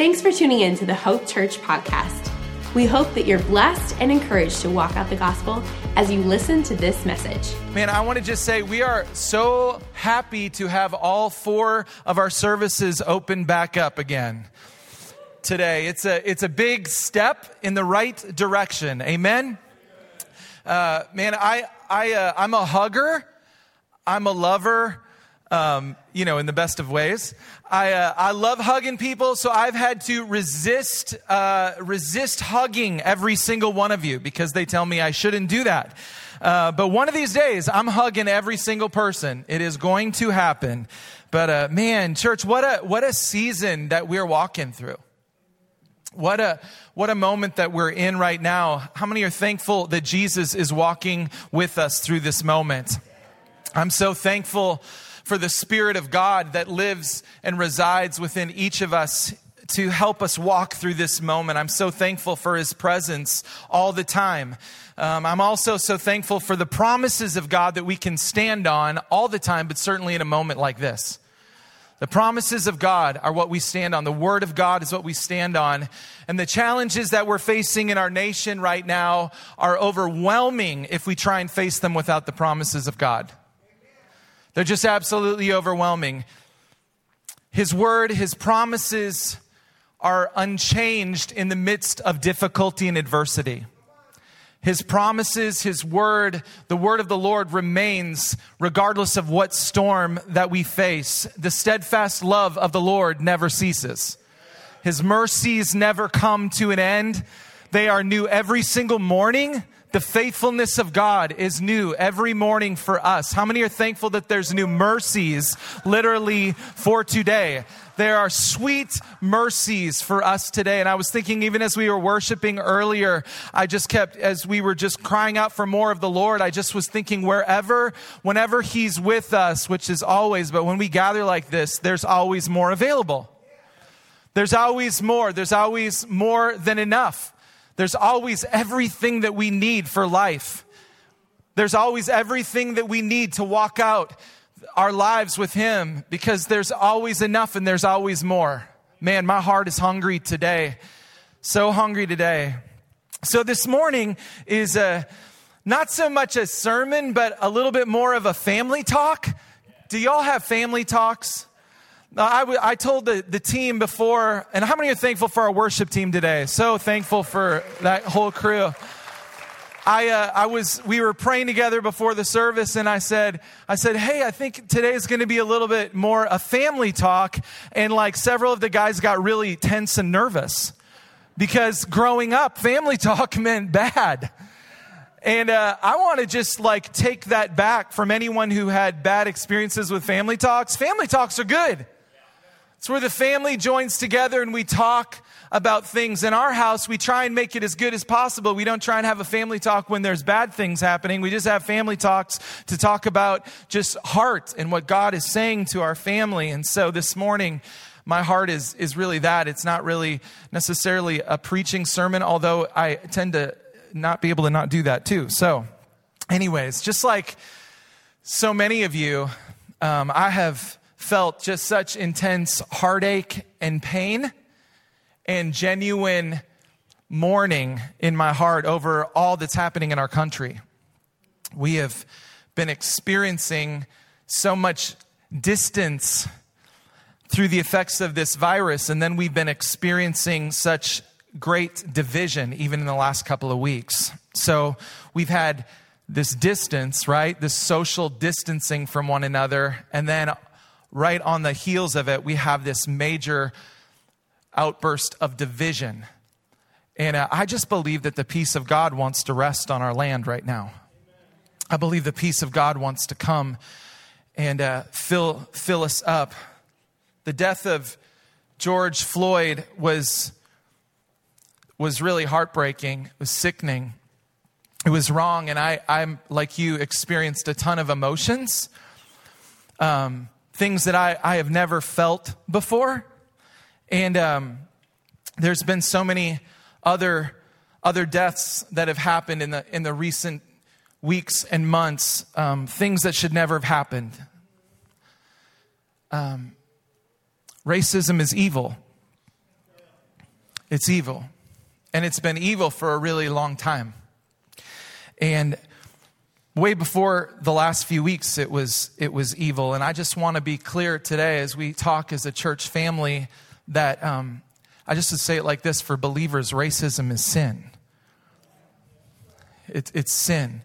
Thanks for tuning in to the Hope Church podcast. We hope that you're blessed and encouraged to walk out the gospel as you listen to this message. Man, I want to just say we are so happy to have all four of our services open back up again today. It's a, it's a big step in the right direction. Amen? Uh, man, I, I, uh, I'm a hugger, I'm a lover. Um, you know, in the best of ways. I, uh, I love hugging people, so I've had to resist, uh, resist hugging every single one of you because they tell me I shouldn't do that. Uh, but one of these days, I'm hugging every single person. It is going to happen. But uh, man, church, what a what a season that we're walking through. What a what a moment that we're in right now. How many are thankful that Jesus is walking with us through this moment? I'm so thankful for the Spirit of God that lives and resides within each of us to help us walk through this moment. I'm so thankful for His presence all the time. Um, I'm also so thankful for the promises of God that we can stand on all the time, but certainly in a moment like this. The promises of God are what we stand on. The Word of God is what we stand on. And the challenges that we're facing in our nation right now are overwhelming if we try and face them without the promises of God. They're just absolutely overwhelming. His word, his promises are unchanged in the midst of difficulty and adversity. His promises, His word, the word of the Lord remains regardless of what storm that we face. The steadfast love of the Lord never ceases. His mercies never come to an end. They are new every single morning. The faithfulness of God is new every morning for us. How many are thankful that there's new mercies literally for today? There are sweet mercies for us today. And I was thinking, even as we were worshiping earlier, I just kept, as we were just crying out for more of the Lord, I just was thinking, wherever, whenever He's with us, which is always, but when we gather like this, there's always more available. There's always more. There's always more than enough. There's always everything that we need for life. There's always everything that we need to walk out our lives with Him because there's always enough and there's always more. Man, my heart is hungry today. So hungry today. So this morning is a, not so much a sermon, but a little bit more of a family talk. Do y'all have family talks? I, w- I told the, the team before, and how many are thankful for our worship team today? So thankful for that whole crew. I, uh, I was, we were praying together before the service, and I said, I said, hey, I think today is going to be a little bit more a family talk. And like several of the guys got really tense and nervous because growing up, family talk meant bad. And uh, I want to just like take that back from anyone who had bad experiences with family talks. Family talks are good. It's where the family joins together and we talk about things. In our house, we try and make it as good as possible. We don't try and have a family talk when there's bad things happening. We just have family talks to talk about just heart and what God is saying to our family. And so this morning, my heart is, is really that. It's not really necessarily a preaching sermon, although I tend to not be able to not do that too. So, anyways, just like so many of you, um, I have felt just such intense heartache and pain and genuine mourning in my heart over all that's happening in our country. We have been experiencing so much distance through the effects of this virus, and then we've been experiencing such great division even in the last couple of weeks. So we've had this distance, right? This social distancing from one another, and then right on the heels of it, we have this major outburst of division. And uh, I just believe that the peace of God wants to rest on our land right now. I believe the peace of God wants to come and uh, fill, fill us up. The death of George Floyd was, was really heartbreaking, it was sickening. It was wrong, and I, I'm like you, experienced a ton of emotions. Um, things that I, I have never felt before. And um, there's been so many other, other deaths that have happened in the, in the recent weeks and months, um, things that should never have happened. Um, racism is evil. It's evil. And it's been evil for a really long time. And way before the last few weeks it was it was evil. And i just want to be clear today as we talk as a church family that um, i just to say it like this for believers racism is sin. It, it's sin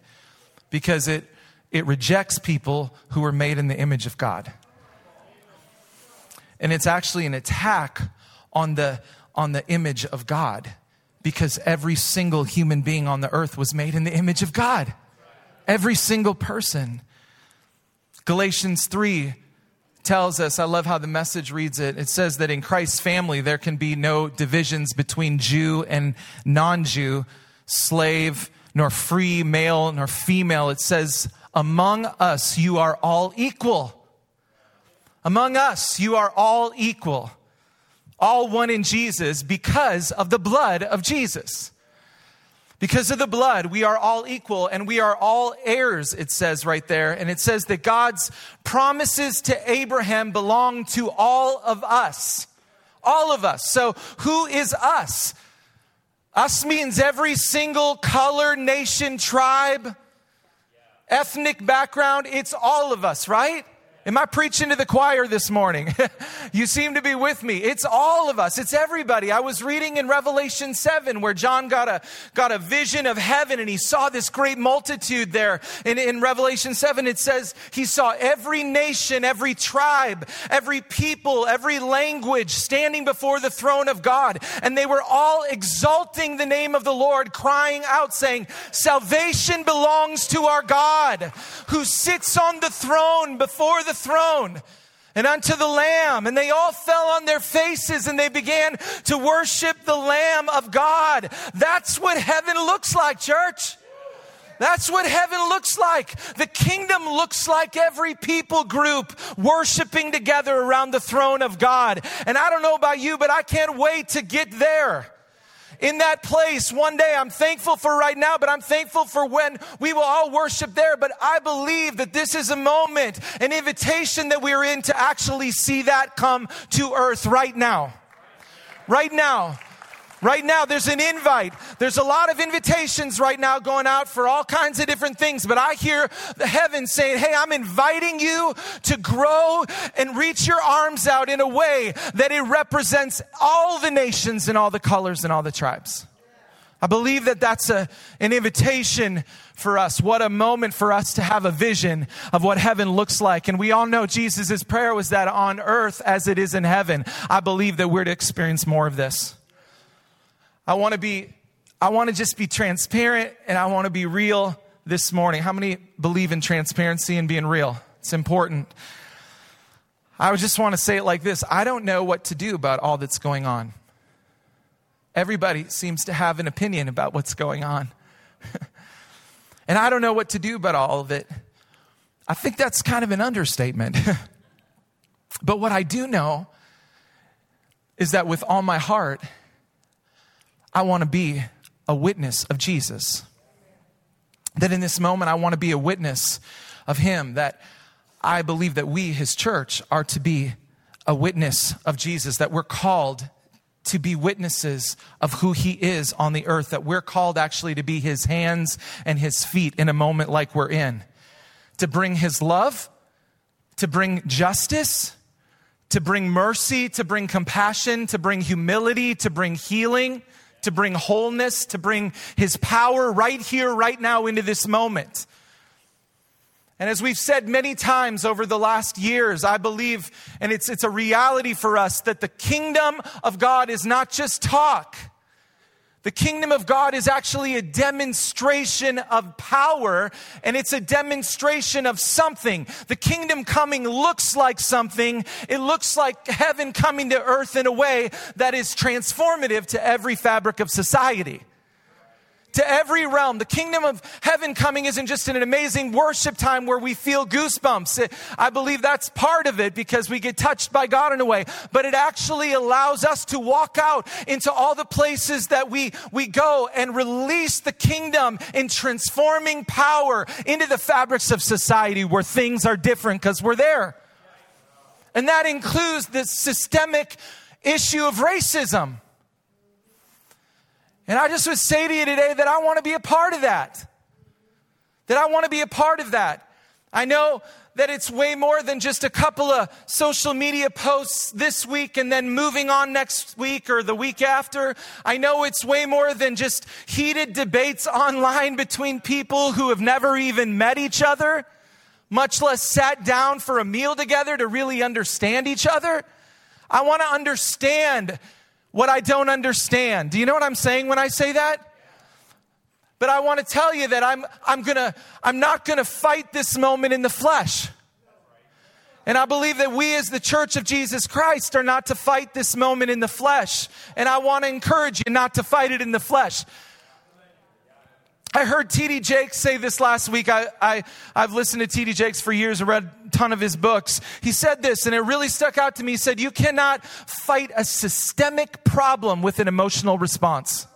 because it it rejects people who are made in the image of god. And it's actually an attack on the on the image of god because every single human being on the earth was made in the image of god Every single person. Galatians 3 tells us, I love how the message reads it. It says that in Christ's family, there can be no divisions between Jew and non Jew, slave, nor free, male, nor female. It says, Among us, you are all equal. Among us, you are all equal. All one in Jesus because of the blood of Jesus. Because of the blood, we are all equal and we are all heirs, it says right there. And it says that God's promises to Abraham belong to all of us. All of us. So, who is us? Us means every single color, nation, tribe, ethnic background. It's all of us, right? Am I preaching to the choir this morning? you seem to be with me. It's all of us. It's everybody. I was reading in Revelation 7 where John got a, got a vision of heaven and he saw this great multitude there. And in Revelation 7, it says he saw every nation, every tribe, every people, every language standing before the throne of God. And they were all exalting the name of the Lord, crying out saying, salvation belongs to our God who sits on the throne before the throne and unto the Lamb. And they all fell on their faces and they began to worship the Lamb of God. That's what heaven looks like, church. That's what heaven looks like. The kingdom looks like every people group worshiping together around the throne of God. And I don't know about you, but I can't wait to get there in that place one day. I'm thankful for right now, but I'm thankful for when we will all worship there. But I believe that this is a moment, an invitation that we're in to actually see that come to earth right now. Right now. Right now, there's an invite. There's a lot of invitations right now going out for all kinds of different things, but I hear the heaven saying, Hey, I'm inviting you to grow and reach your arms out in a way that it represents all the nations and all the colors and all the tribes. I believe that that's a, an invitation for us. What a moment for us to have a vision of what heaven looks like. And we all know Jesus' prayer was that on earth as it is in heaven. I believe that we're to experience more of this. I want to be, I want to just be transparent and I want to be real this morning. How many believe in transparency and being real? It's important. I just want to say it like this I don't know what to do about all that's going on. Everybody seems to have an opinion about what's going on. and I don't know what to do about all of it. I think that's kind of an understatement. but what I do know is that with all my heart, I want to be a witness of Jesus. That in this moment, I want to be a witness of Him. That I believe that we, His church, are to be a witness of Jesus. That we're called to be witnesses of who He is on the earth. That we're called actually to be His hands and His feet in a moment like we're in. To bring His love, to bring justice, to bring mercy, to bring compassion, to bring humility, to bring healing to bring wholeness, to bring his power right here, right now into this moment. And as we've said many times over the last years, I believe, and it's, it's a reality for us, that the kingdom of God is not just talk. The kingdom of God is actually a demonstration of power and it's a demonstration of something. The kingdom coming looks like something. It looks like heaven coming to earth in a way that is transformative to every fabric of society to every realm. The kingdom of heaven coming isn't just an amazing worship time where we feel goosebumps. I believe that's part of it because we get touched by God in a way, but it actually allows us to walk out into all the places that we, we go and release the kingdom in transforming power into the fabrics of society where things are different because we're there. And that includes the systemic issue of racism. And I just would say to you today that I want to be a part of that. That I want to be a part of that. I know that it's way more than just a couple of social media posts this week and then moving on next week or the week after. I know it's way more than just heated debates online between people who have never even met each other, much less sat down for a meal together to really understand each other. I want to understand what I don't understand. Do you know what I'm saying when I say that? But I want to tell you that I'm, I'm, gonna, I'm not going to fight this moment in the flesh. And I believe that we, as the church of Jesus Christ, are not to fight this moment in the flesh. And I want to encourage you not to fight it in the flesh. I heard T.D. Jakes say this last week. I, I, I've listened to T.D. Jakes for years and read a ton of his books. He said this, and it really stuck out to me. He said, You cannot fight a systemic problem with an emotional response.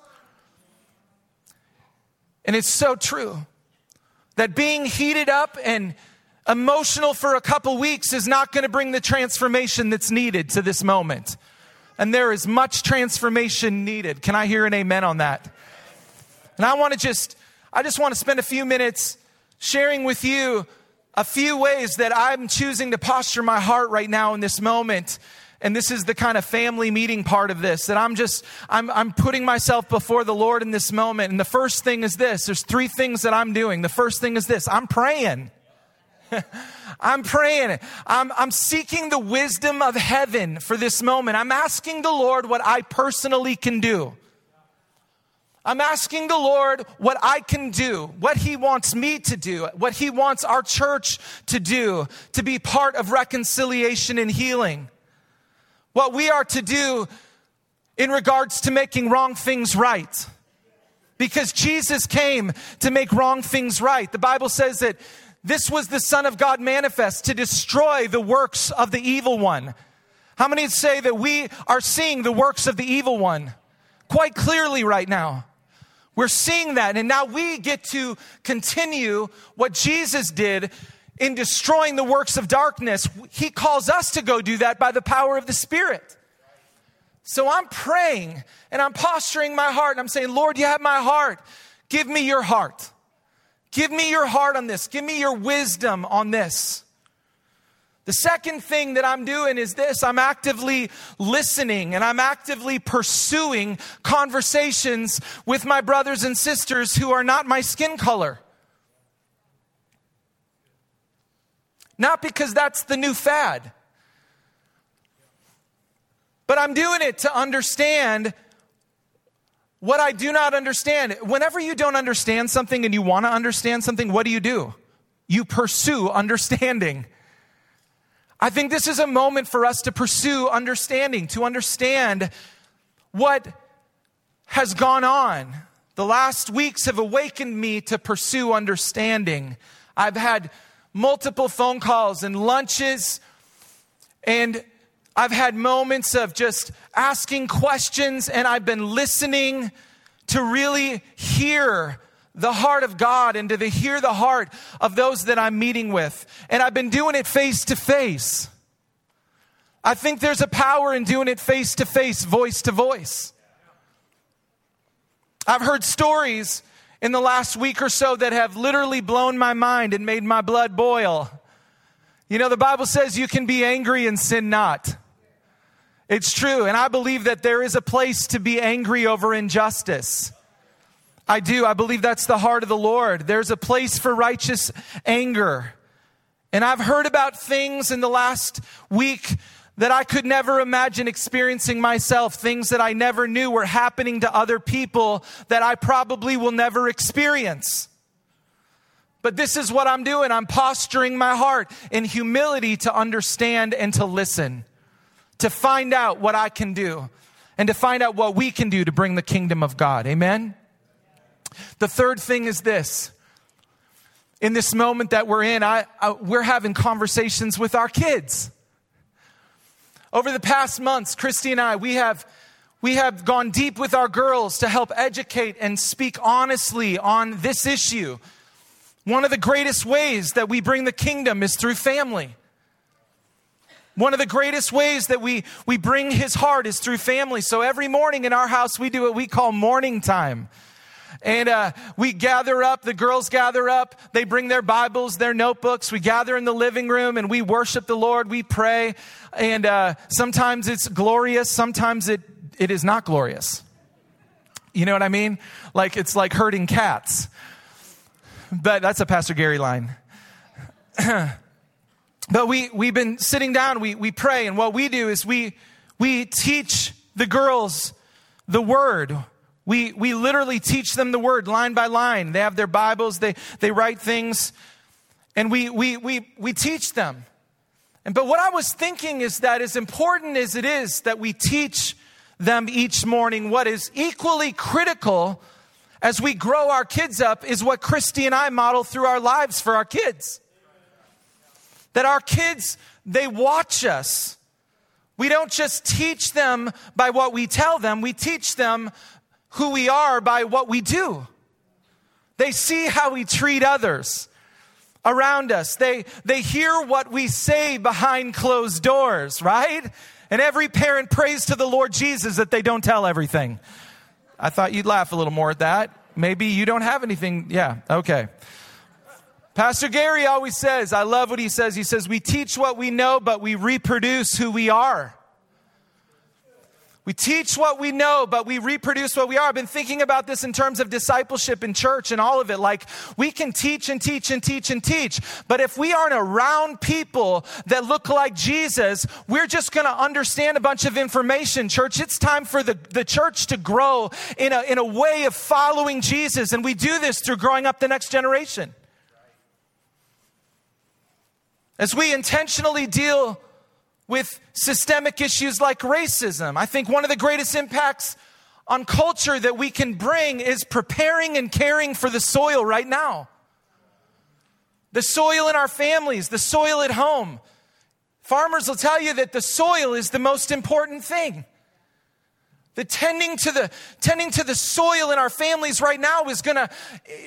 And it's so true that being heated up and emotional for a couple weeks is not going to bring the transformation that's needed to this moment. And there is much transformation needed. Can I hear an amen on that? And I want to just, I just want to spend a few minutes sharing with you a few ways that I'm choosing to posture my heart right now in this moment and this is the kind of family meeting part of this that i'm just I'm, I'm putting myself before the lord in this moment and the first thing is this there's three things that i'm doing the first thing is this i'm praying I'm praying. I'm, I'm seeking the wisdom of heaven for this moment. I'm asking the Lord what I personally can do. I'm asking the Lord what I can do, what He wants me to do, what He wants our church to do to be part of reconciliation and healing what we are to do in regards to making wrong things right. Because Jesus came to make wrong things right. The Bible says that this was the Son of God manifest to destroy the works of the evil one. How many say that we are seeing the works of the evil one quite clearly right now? We're seeing that, and now we get to continue what Jesus did in destroying the works of darkness, He calls us to go do that by the power of the Spirit. So I'm praying and I'm posturing my heart and I'm saying, Lord, you have my heart. Give me your heart. Give me your heart on this. Give me your wisdom on this. The second thing that I'm doing is this I'm actively listening and I'm actively pursuing conversations with my brothers and sisters who are not my skin color. Not because that's the new fad. But I'm doing it to understand what I do not understand. Whenever you don't understand something and you want to understand something, what do you do? You pursue understanding. I think this is a moment for us to pursue understanding, to understand what has gone on. The last weeks have awakened me to pursue understanding. I've had multiple phone calls and lunches. And I've had moments of just asking questions, and I've been listening to really hear the heart of God and to hear the heart of those that I'm meeting with. And I've been doing it face to face. I think there's a power in doing it face to face, voice to voice. I've heard stories in the last week or so that have literally blown my mind and made my blood boil. You know, the Bible says you can be angry and sin not. It's true. And I believe that there is a place to be angry over injustice. I do. I believe that's the heart of the Lord. There's a place for righteous anger. And I've heard about things in the last week that I could never imagine experiencing myself, things that I never knew were happening to other people that I probably will never experience. But this is what I'm doing. I'm posturing my heart in humility to understand and to listen, to find out what I can do, and to find out what we can do to bring the kingdom of God. Amen? The third thing is this. In this moment that we're in, I, I, we're having conversations with our kids. Over the past months, Christy and I, we have, we have gone deep with our girls to help educate and speak honestly on this issue. One of the greatest ways that we bring the kingdom is through family. One of the greatest ways that we, we bring his heart is through family. So every morning in our house, we do what we call morning time. And uh, we gather up, the girls gather up, they bring their Bibles, their notebooks. We gather in the living room and we worship the Lord, we pray. And uh, sometimes it's glorious, sometimes it, it is not glorious. You know what I mean? Like it's like herding cats. But that's a Pastor Gary line. but we, we've been sitting down, we, we pray, and what we do is we, we teach the girls the word. We, we literally teach them the word line by line. They have their Bibles, they, they write things, and we, we, we, we teach them. And, but what I was thinking is that as important as it is that we teach them each morning, what is equally critical as we grow our kids up is what Christy and I model through our lives for our kids. That our kids, they watch us. We don't just teach them by what we tell them, we teach them who we are by what we do. They see how we treat others around us. They, they hear what we say behind closed doors, right? And every parent prays to the Lord Jesus that they don't tell everything. I thought you'd laugh a little more at that. Maybe you don't have anything. Yeah, okay. Pastor Gary always says, I love what he says. He says, We teach what we know, but we reproduce who we are. We teach what we know, but we reproduce what we are. I've been thinking about this in terms of discipleship in church and all of it. Like, we can teach and teach and teach and teach, but if we aren't around people that look like Jesus, we're just going to understand a bunch of information. Church, it's time for the, the church to grow in a, in a way of following Jesus, and we do this through growing up the next generation. As we intentionally deal with systemic issues like racism. I think one of the greatest impacts on culture that we can bring is preparing and caring for the soil right now. The soil in our families, the soil at home. Farmers will tell you that the soil is the most important thing. The tending to the tending to the soil in our families right now is gonna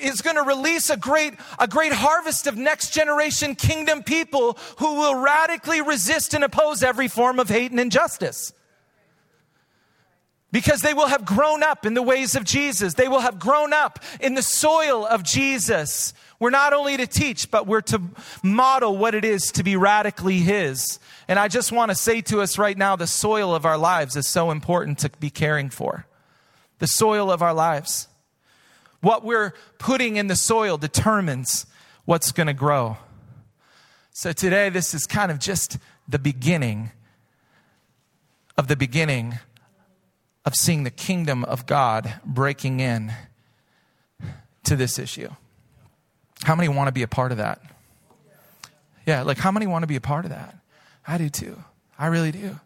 is gonna release a great a great harvest of next generation kingdom people who will radically resist and oppose every form of hate and injustice. Because they will have grown up in the ways of Jesus. They will have grown up in the soil of Jesus. We're not only to teach, but we're to model what it is to be radically His. And I just want to say to us right now the soil of our lives is so important to be caring for. The soil of our lives. What we're putting in the soil determines what's going to grow. So today, this is kind of just the beginning of the beginning of seeing the kingdom of God breaking in to this issue. How many want to be a part of that? Yeah, like how many want to be a part of that? I do too. I really do.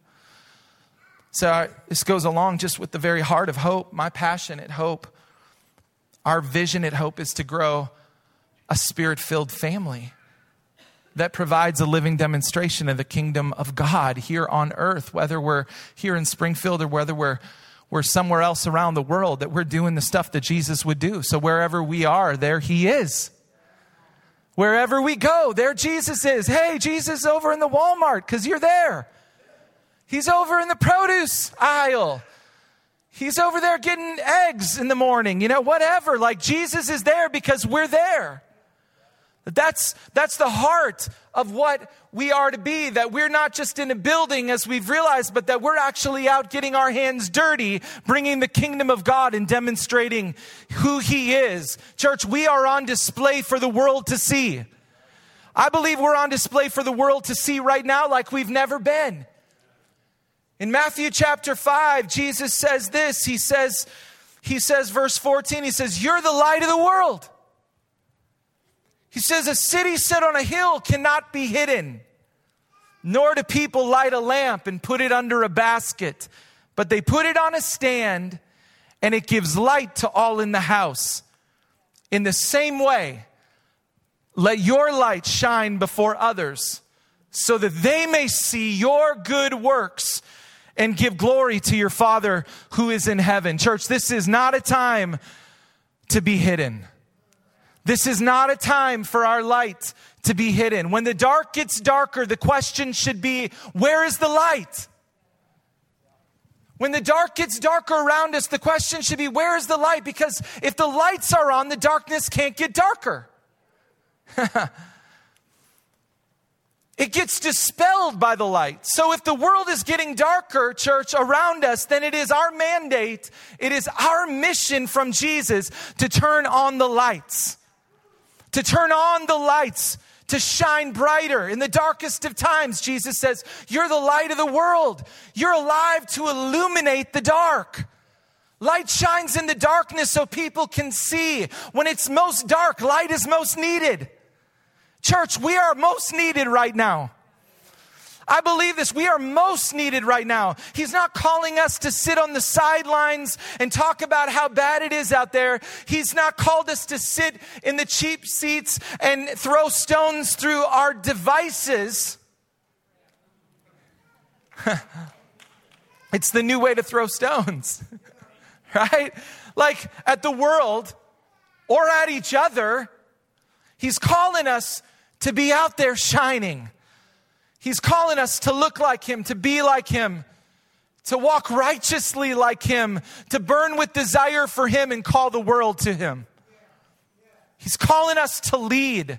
So I, this goes along just with the very heart of hope. My passion at hope, our vision at hope is to grow a spirit filled family that provides a living demonstration of the kingdom of God here on earth, whether we're here in Springfield or whether we're, we're somewhere else around the world, that we're doing the stuff that Jesus would do. So wherever we are, there He is. Wherever we go, there Jesus is. Hey, Jesus over in the Walmart because you're there. He's over in the produce aisle. He's over there getting eggs in the morning, you know, whatever. Like Jesus is there because we're there. That's, that's the heart of what we are to be. That we're not just in a building as we've realized, but that we're actually out getting our hands dirty, bringing the kingdom of God and demonstrating who He is. Church, we are on display for the world to see. I believe we're on display for the world to see right now like we've never been. In Matthew chapter 5, Jesus says this. He says, he says, verse 14, he says, You're the light of the world. He says, A city set on a hill cannot be hidden, nor do people light a lamp and put it under a basket, but they put it on a stand and it gives light to all in the house. In the same way, let your light shine before others so that they may see your good works and give glory to your Father who is in heaven. Church, this is not a time to be hidden. This is not a time for our light to be hidden. When the dark gets darker, the question should be, where is the light? When the dark gets darker around us, the question should be, where is the light? Because if the lights are on, the darkness can't get darker. it gets dispelled by the light. So if the world is getting darker, church, around us, then it is our mandate, it is our mission from Jesus to turn on the lights. To turn on the lights to shine brighter. In the darkest of times, Jesus says, You're the light of the world. You're alive to illuminate the dark. Light shines in the darkness so people can see. When it's most dark, light is most needed. Church, we are most needed right now. I believe this. We are most needed right now. He's not calling us to sit on the sidelines and talk about how bad it is out there. He's not called us to sit in the cheap seats and throw stones through our devices. it's the new way to throw stones, right? Like at the world or at each other. He's calling us to be out there shining He's calling us to look like Him, to be like Him, to walk righteously like Him, to burn with desire for Him and call the world to Him. He's calling us to lead.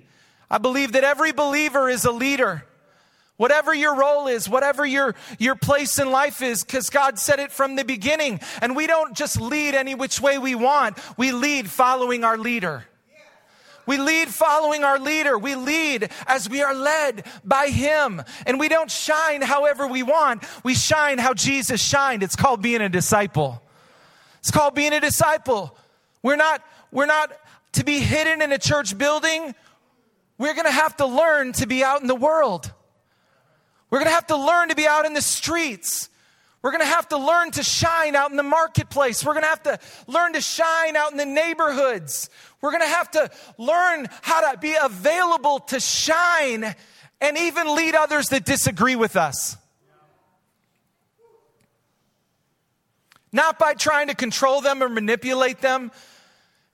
I believe that every believer is a leader. Whatever your role is, whatever your, your place in life is, because God said it from the beginning. And we don't just lead any which way we want, we lead following our leader. We lead following our leader. We lead as we are led by him. And we don't shine however we want. We shine how Jesus shined. It's called being a disciple. It's called being a disciple. We're not, we're not to be hidden in a church building. We're going to have to learn to be out in the world. We're going to have to learn to be out in the streets. We're going to have to learn to shine out in the marketplace. We're going to have to learn to shine out in the neighborhoods. We're going to have to learn how to be available to shine and even lead others that disagree with us. Not by trying to control them or manipulate them,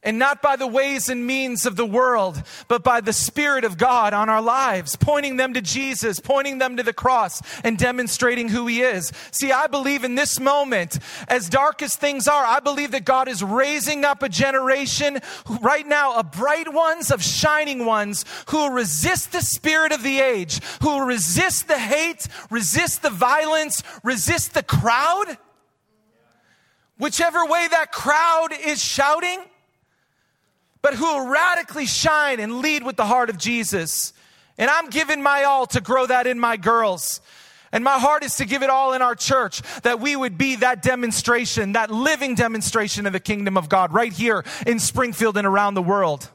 and not by the ways and means of the world, but by the Spirit of God on our lives, pointing them to Jesus, pointing them to the cross, and demonstrating who He is. See, I believe in this moment, as dark as things are, I believe that God is raising up a generation right now of bright ones, of shining ones, who will resist the spirit of the age, who will resist the hate, resist the violence, resist the crowd. Whichever way that crowd is shouting, but who will radically shine and lead with the heart of Jesus. And I'm giving my all to grow that in my girls. And my heart is to give it all in our church that we would be that demonstration, that living demonstration of the kingdom of God right here in Springfield and around the world.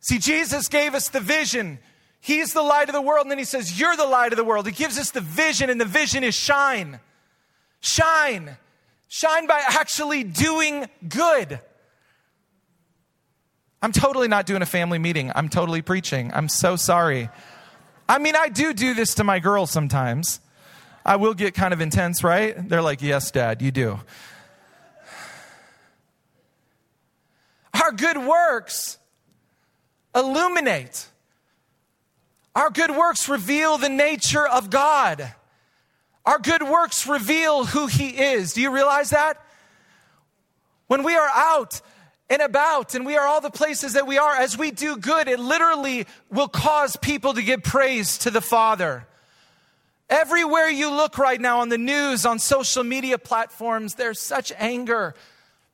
See, Jesus gave us the vision. He's the light of the world. And then he says, You're the light of the world. He gives us the vision, and the vision is shine. Shine. Shine by actually doing good. I'm totally not doing a family meeting. I'm totally preaching. I'm so sorry. I mean, I do do this to my girls sometimes. I will get kind of intense, right? They're like, Yes, Dad, you do. Our good works illuminate. Our good works reveal the nature of God. Our good works reveal who He is. Do you realize that? When we are out and about, and we are all the places that we are, as we do good, it literally will cause people to give praise to the Father. Everywhere you look right now on the news, on social media platforms, there's such anger,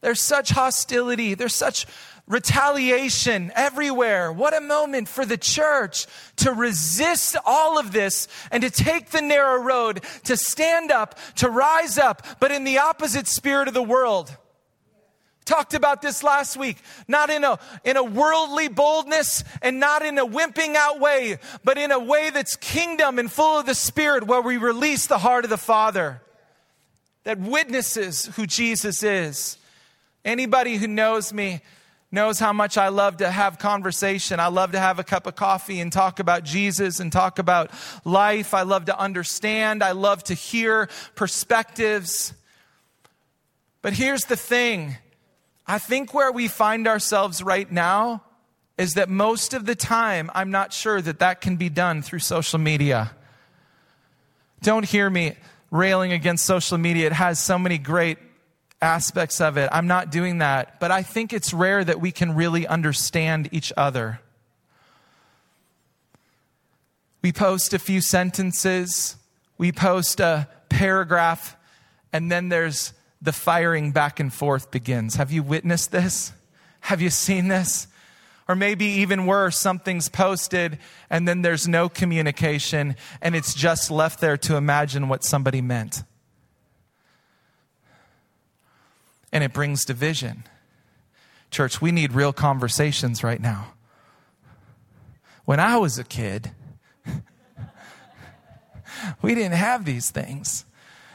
there's such hostility, there's such retaliation everywhere. What a moment for the church to resist all of this and to take the narrow road, to stand up, to rise up, but in the opposite spirit of the world. Talked about this last week. Not in a, in a worldly boldness and not in a wimping out way, but in a way that's kingdom and full of the Spirit where we release the heart of the Father that witnesses who Jesus is. Anybody who knows me knows how much I love to have conversation. I love to have a cup of coffee and talk about Jesus and talk about life. I love to understand. I love to hear perspectives. But here's the thing I think where we find ourselves right now is that most of the time, I'm not sure that that can be done through social media. Don't hear me railing against social media. It has so many great aspects of it. I'm not doing that. But I think it's rare that we can really understand each other. We post a few sentences, we post a paragraph, and then there's the firing back and forth begins. Have you witnessed this? Have you seen this? Or maybe even worse, something's posted and then there's no communication and it's just left there to imagine what somebody meant. And it brings division. Church, we need real conversations right now. When I was a kid, we didn't have these things.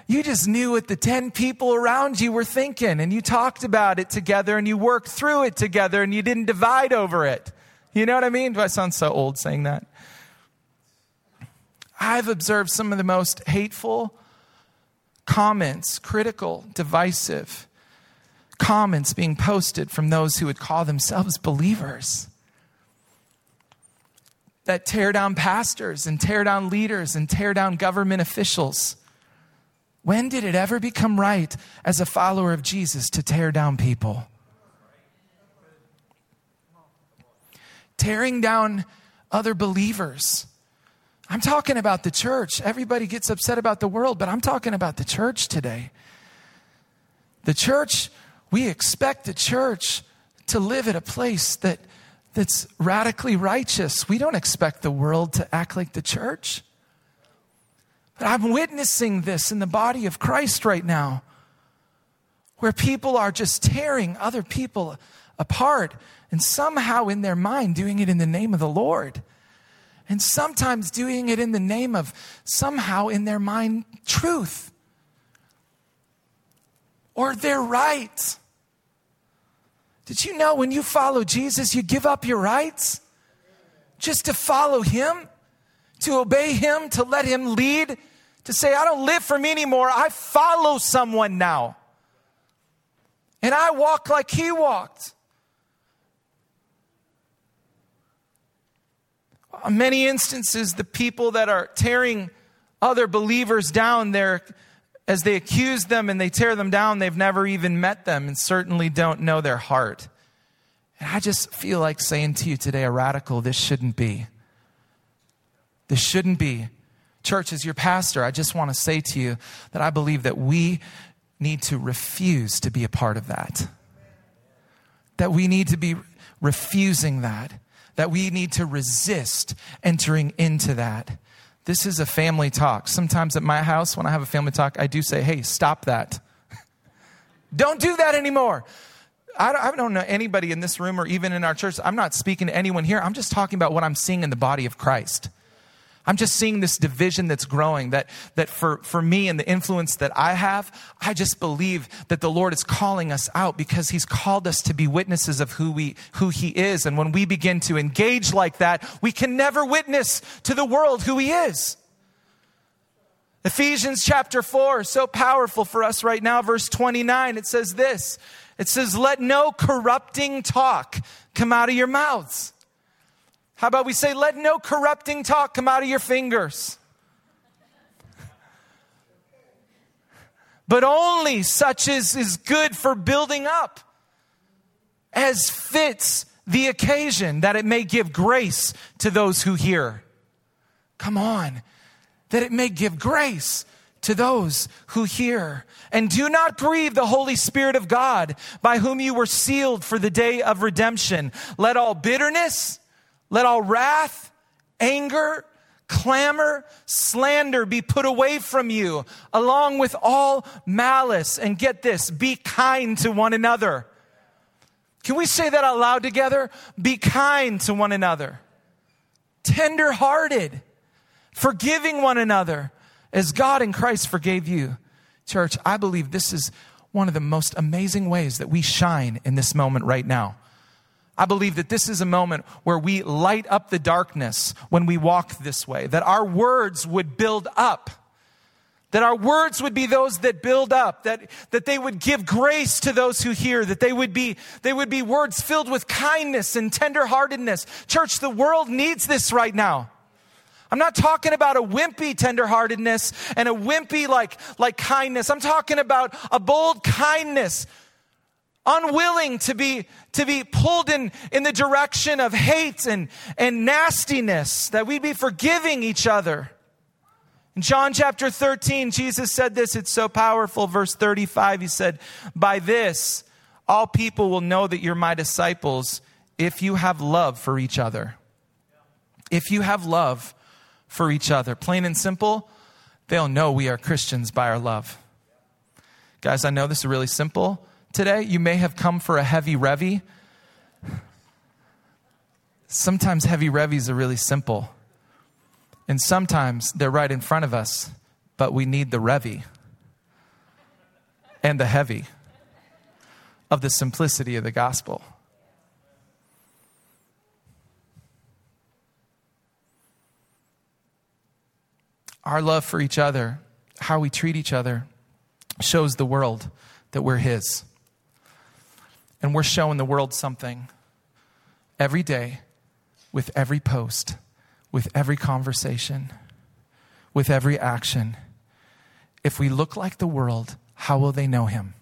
You just knew what the 10 people around you were thinking, and you talked about it together and you worked through it together and you didn't divide over it. You know what I mean? Do I sound so old saying that? I've observed some of the most hateful comments, critical, divisive comments being posted from those who would call themselves believers that tear down pastors and tear down leaders and tear down government officials when did it ever become right as a follower of Jesus to tear down people? Tearing down other believers. I'm talking about the church. Everybody gets upset about the world, but I'm talking about the church today. The church, we expect the church to live at a place that, that's radically righteous. We don't expect the world to act like the church. But I'm witnessing this in the body of Christ right now, where people are just tearing other people apart and somehow in their mind doing it in the name of the Lord. And sometimes doing it in the name of somehow in their mind truth or their right. Did you know when you follow Jesus, you give up your rights just to follow Him? To obey Him, to let Him lead, to say, I don't live for me anymore. I follow someone now. And I walk like He walked. In many instances, the people that are tearing other believers down, they're, as they accuse them and they tear them down, they've never even met them and certainly don't know their heart. And I just feel like saying to you today, a radical, this shouldn't be. This shouldn't be. Church, as your pastor, I just want to say to you that I believe that we need to refuse to be a part of that. That we need to be refusing that. That we need to resist entering into that. This is a family talk. Sometimes at my house, when I have a family talk, I do say, hey, stop that. don't do that anymore. I don't know anybody in this room or even in our church. I'm not speaking to anyone here. I'm just talking about what I'm seeing in the body of Christ. I'm just seeing this division that's growing that, that for, for me and the influence that I have, I just believe that the Lord is calling us out because He's called us to be witnesses of who we, who He is. And when we begin to engage like that, we can never witness to the world who He is. Ephesians chapter 4 so powerful for us right now. Verse 29, it says this. It says, let no corrupting talk come out of your mouths how about we say, let no corrupting talk come out of your fingers? but only such as is good for building up, as fits the occasion, that it may give grace to those who hear. Come on, that it may give grace to those who hear. And do not grieve the Holy Spirit of God, by whom you were sealed for the day of redemption. Let all bitterness, let all wrath, anger, clamor, slander be put away from you, along with all malice. And get this be kind to one another. Can we say that out loud together? Be kind to one another, tender hearted, forgiving one another as God in Christ forgave you. Church, I believe this is one of the most amazing ways that we shine in this moment right now. I believe that this is a moment where we light up the darkness when we walk this way, that our words would build up, That our words would be those that build up, that, that they would give grace to those who hear, that they would be, they would be words filled with kindness and tenderheartedness. Church, the world needs this right now. I'm not talking about a wimpy tenderheartedness and a wimpy like, like kindness. I'm talking about a bold kindness, unwilling to be, to be pulled in, in the direction of hate and, and nastiness, that we'd be forgiving each other. In John chapter 13, Jesus said this, it's so powerful. Verse 35, he said, By this, all people will know that you're my disciples if you have love for each other. If you have love for each other. Plain and simple, they'll know we are Christians by our love. Guys, I know this is really simple today. You may have come for a heavy revy. Sometimes heavy revies are really simple. And sometimes they're right in front of us, but we need the revy and the heavy of the simplicity of the gospel. Our love for each other, how we treat each other, shows the world that we're His. And we're showing the world something every day with every post with every conversation, with every action. If we look like the world, how will they know him?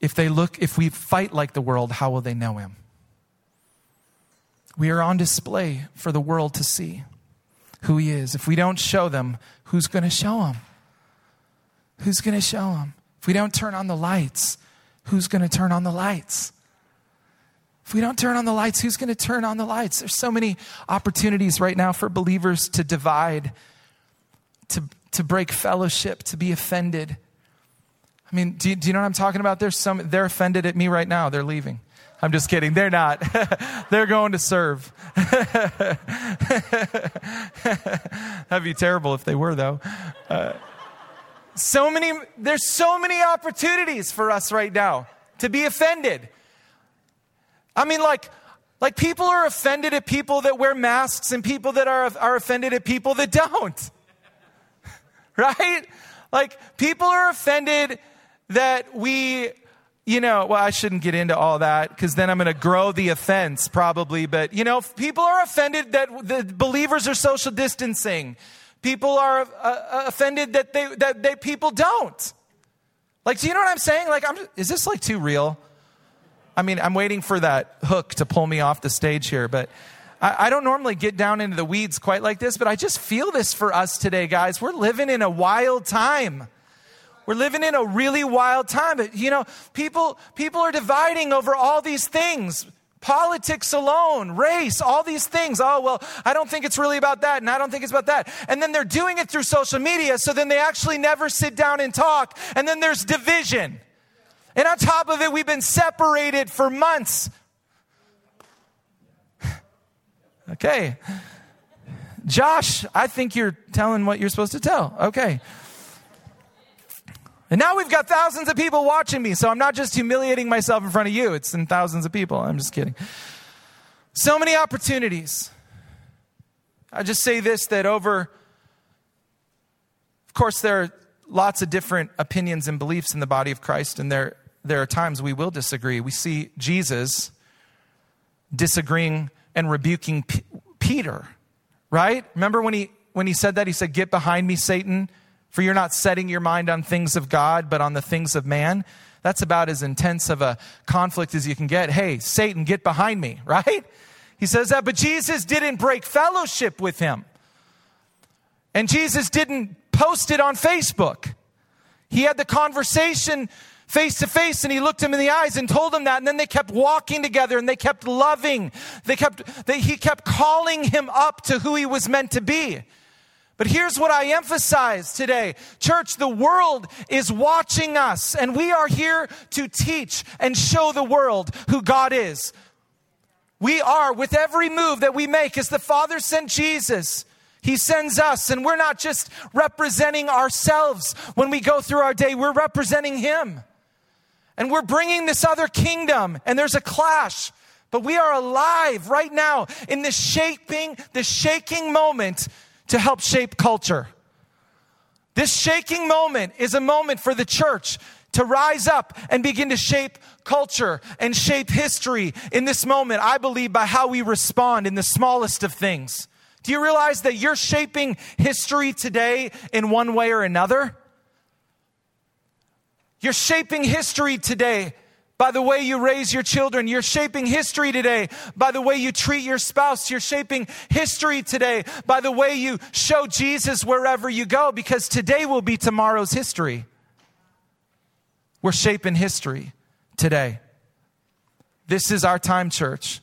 If they look if we fight like the world, how will they know him? We are on display for the world to see who he is. If we don't show them, who's going to show them? Who's going to show them? If we don't turn on the lights, who's going to turn on the lights? If we don't turn on the lights, who's going to turn on the lights? There's so many opportunities right now for believers to divide, to, to break fellowship, to be offended. I mean, do you, do you know what I'm talking about? There's some, they're offended at me right now. They're leaving. I'm just kidding. They're not. They're going to serve. That'd be terrible if they were, though. Uh, so many, there's so many opportunities for us right now to be offended. I mean, like, like people are offended at people that wear masks and people that are, are offended at people that don't. right? Like, people are offended that we, you know, well, I shouldn't get into all that because then I'm going to grow the offense probably. But, you know, people are offended that the believers are social distancing. People are uh, uh offended that they, that they, people don't. Like, do you know what I'm saying? Like, I'm, is this like too real? I mean, I'm waiting for that hook to pull me off the stage here, but I, I, don't normally get down into the weeds quite like this, but I just feel this for us today, guys. We're living in a wild time. We're living in a really wild time. You know, people, people are dividing over all these things. Politics alone, race, all these things. Oh, well, I don't think it's really about that, and I don't think it's about that. And then they're doing it through social media, so then they actually never sit down and talk, and then there's division. And on top of it, we've been separated for months. okay. Josh, I think you're telling what you're supposed to tell. Okay. And now we've got thousands of people watching me, so I'm not just humiliating myself in front of you, it's in thousands of people. I'm just kidding. So many opportunities. I just say this that over, of course, there are lots of different opinions and beliefs in the body of Christ, and there there are times we will disagree. We see Jesus disagreeing and rebuking P- Peter, right? Remember when he when he said that he said, "Get behind me, Satan, for you're not setting your mind on things of God, but on the things of man." That's about as intense of a conflict as you can get. Hey, Satan, get behind me, right? He says that, but Jesus didn't break fellowship with him. And Jesus didn't post it on Facebook. He had the conversation face to face and he looked him in the eyes and told him that and then they kept walking together and they kept loving they kept they, he kept calling him up to who he was meant to be but here's what I emphasize today. Church, the world is watching us, and we are here to teach and show the world who God is. We are, with every move that we make, as the Father sent Jesus, He sends us, and we're not just representing ourselves when we go through our day, we're representing Him. And we're bringing this other kingdom, and there's a clash. But we are alive right now in this shaping, this shaking moment to help shape culture. This shaking moment is a moment for the church to rise up and begin to shape culture and shape history in this moment, I believe, by how we respond in the smallest of things. Do you realize that you're shaping history today in one way or another? You're shaping history today by the way you raise your children. You're shaping history today by the way you treat your spouse. You're shaping history today by the way you show Jesus wherever you go because today will be tomorrow's history. We're shaping history today. This is our time, church.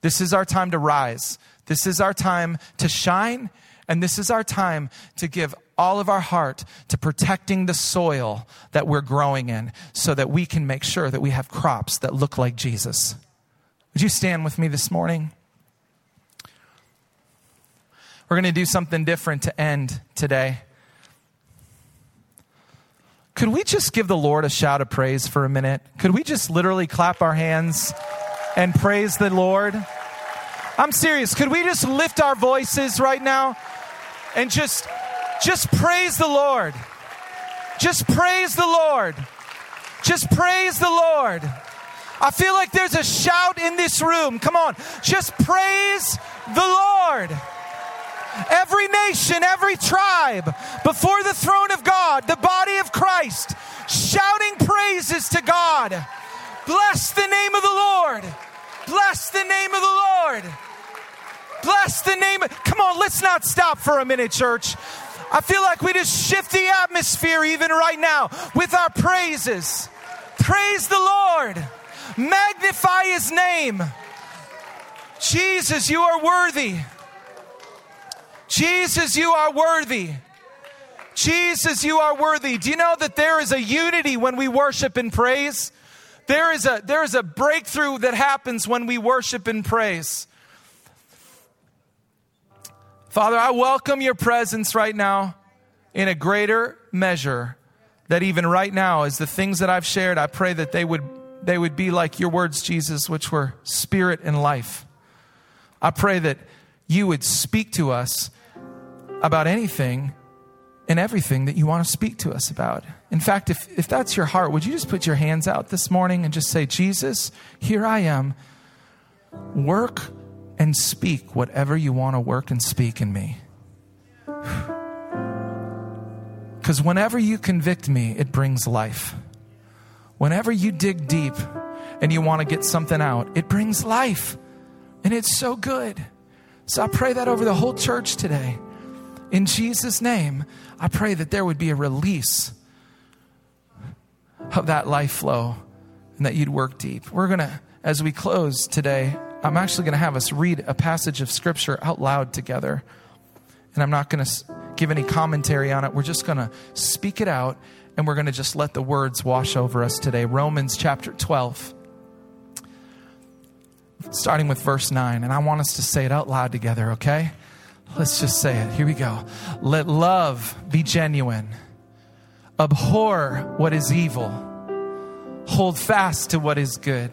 This is our time to rise. This is our time to shine. And this is our time to give all of our heart to protecting the soil that we're growing in so that we can make sure that we have crops that look like Jesus. Would you stand with me this morning? We're going to do something different to end today. Could we just give the Lord a shout of praise for a minute? Could we just literally clap our hands and praise the Lord? I'm serious. Could we just lift our voices right now and just just praise the Lord. Just praise the Lord. Just praise the Lord. I feel like there's a shout in this room. Come on. Just praise the Lord. Every nation, every tribe before the throne of God, the body of Christ, shouting praises to God. Bless the name of the Lord. Bless the name of the Lord. Bless the name. Of, come on, let's not stop for a minute, church. I feel like we just shift the atmosphere even right now with our praises. Praise the Lord. Magnify his name. Jesus, you are worthy. Jesus, you are worthy. Jesus, you are worthy. Do you know that there is a unity when we worship and praise? There is a, there is a breakthrough that happens when we worship and praise. Father, I welcome your presence right now in a greater measure that even right now as the things that I've shared, I pray that they would they would be like your words, Jesus, which were spirit and life. I pray that you would speak to us about anything and everything that you want to speak to us about. In fact, if, if that's your heart, would you just put your hands out this morning and just say, Jesus, here I am. Work and speak whatever you want to work and speak in me. Because whenever you convict me, it brings life. Whenever you dig deep and you want to get something out, it brings life. And it's so good. So I pray that over the whole church today. In Jesus' name, I pray that there would be a release of that life flow and that you'd work deep. We're going to, as we close today, I'm actually going to have us read a passage of scripture out loud together. And I'm not going to give any commentary on it. We're just going to speak it out and we're going to just let the words wash over us today. Romans chapter 12, starting with verse 9. And I want us to say it out loud together, okay? Let's just say it. Here we go. Let love be genuine, abhor what is evil, hold fast to what is good.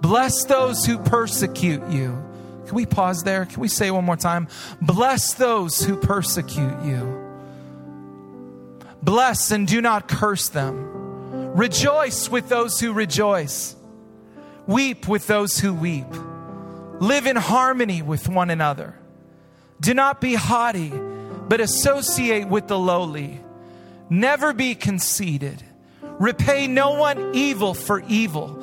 Bless those who persecute you. Can we pause there? Can we say one more time? Bless those who persecute you. Bless and do not curse them. Rejoice with those who rejoice. Weep with those who weep. Live in harmony with one another. Do not be haughty, but associate with the lowly. Never be conceited. Repay no one evil for evil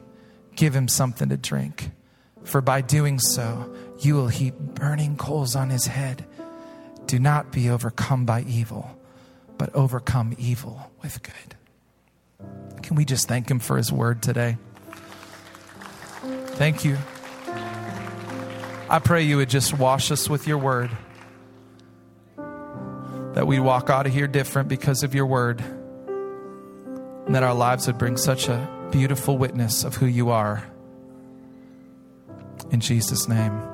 give him something to drink. For by doing so, you will heap burning coals on his head. Do not be overcome by evil, but overcome evil with good. Can we just thank him for his word today? Thank you. I pray you would just wash us with your word. That we'd walk out of here different because of your word. And that our lives would bring such a beautiful witness of who you are. In Jesus' name.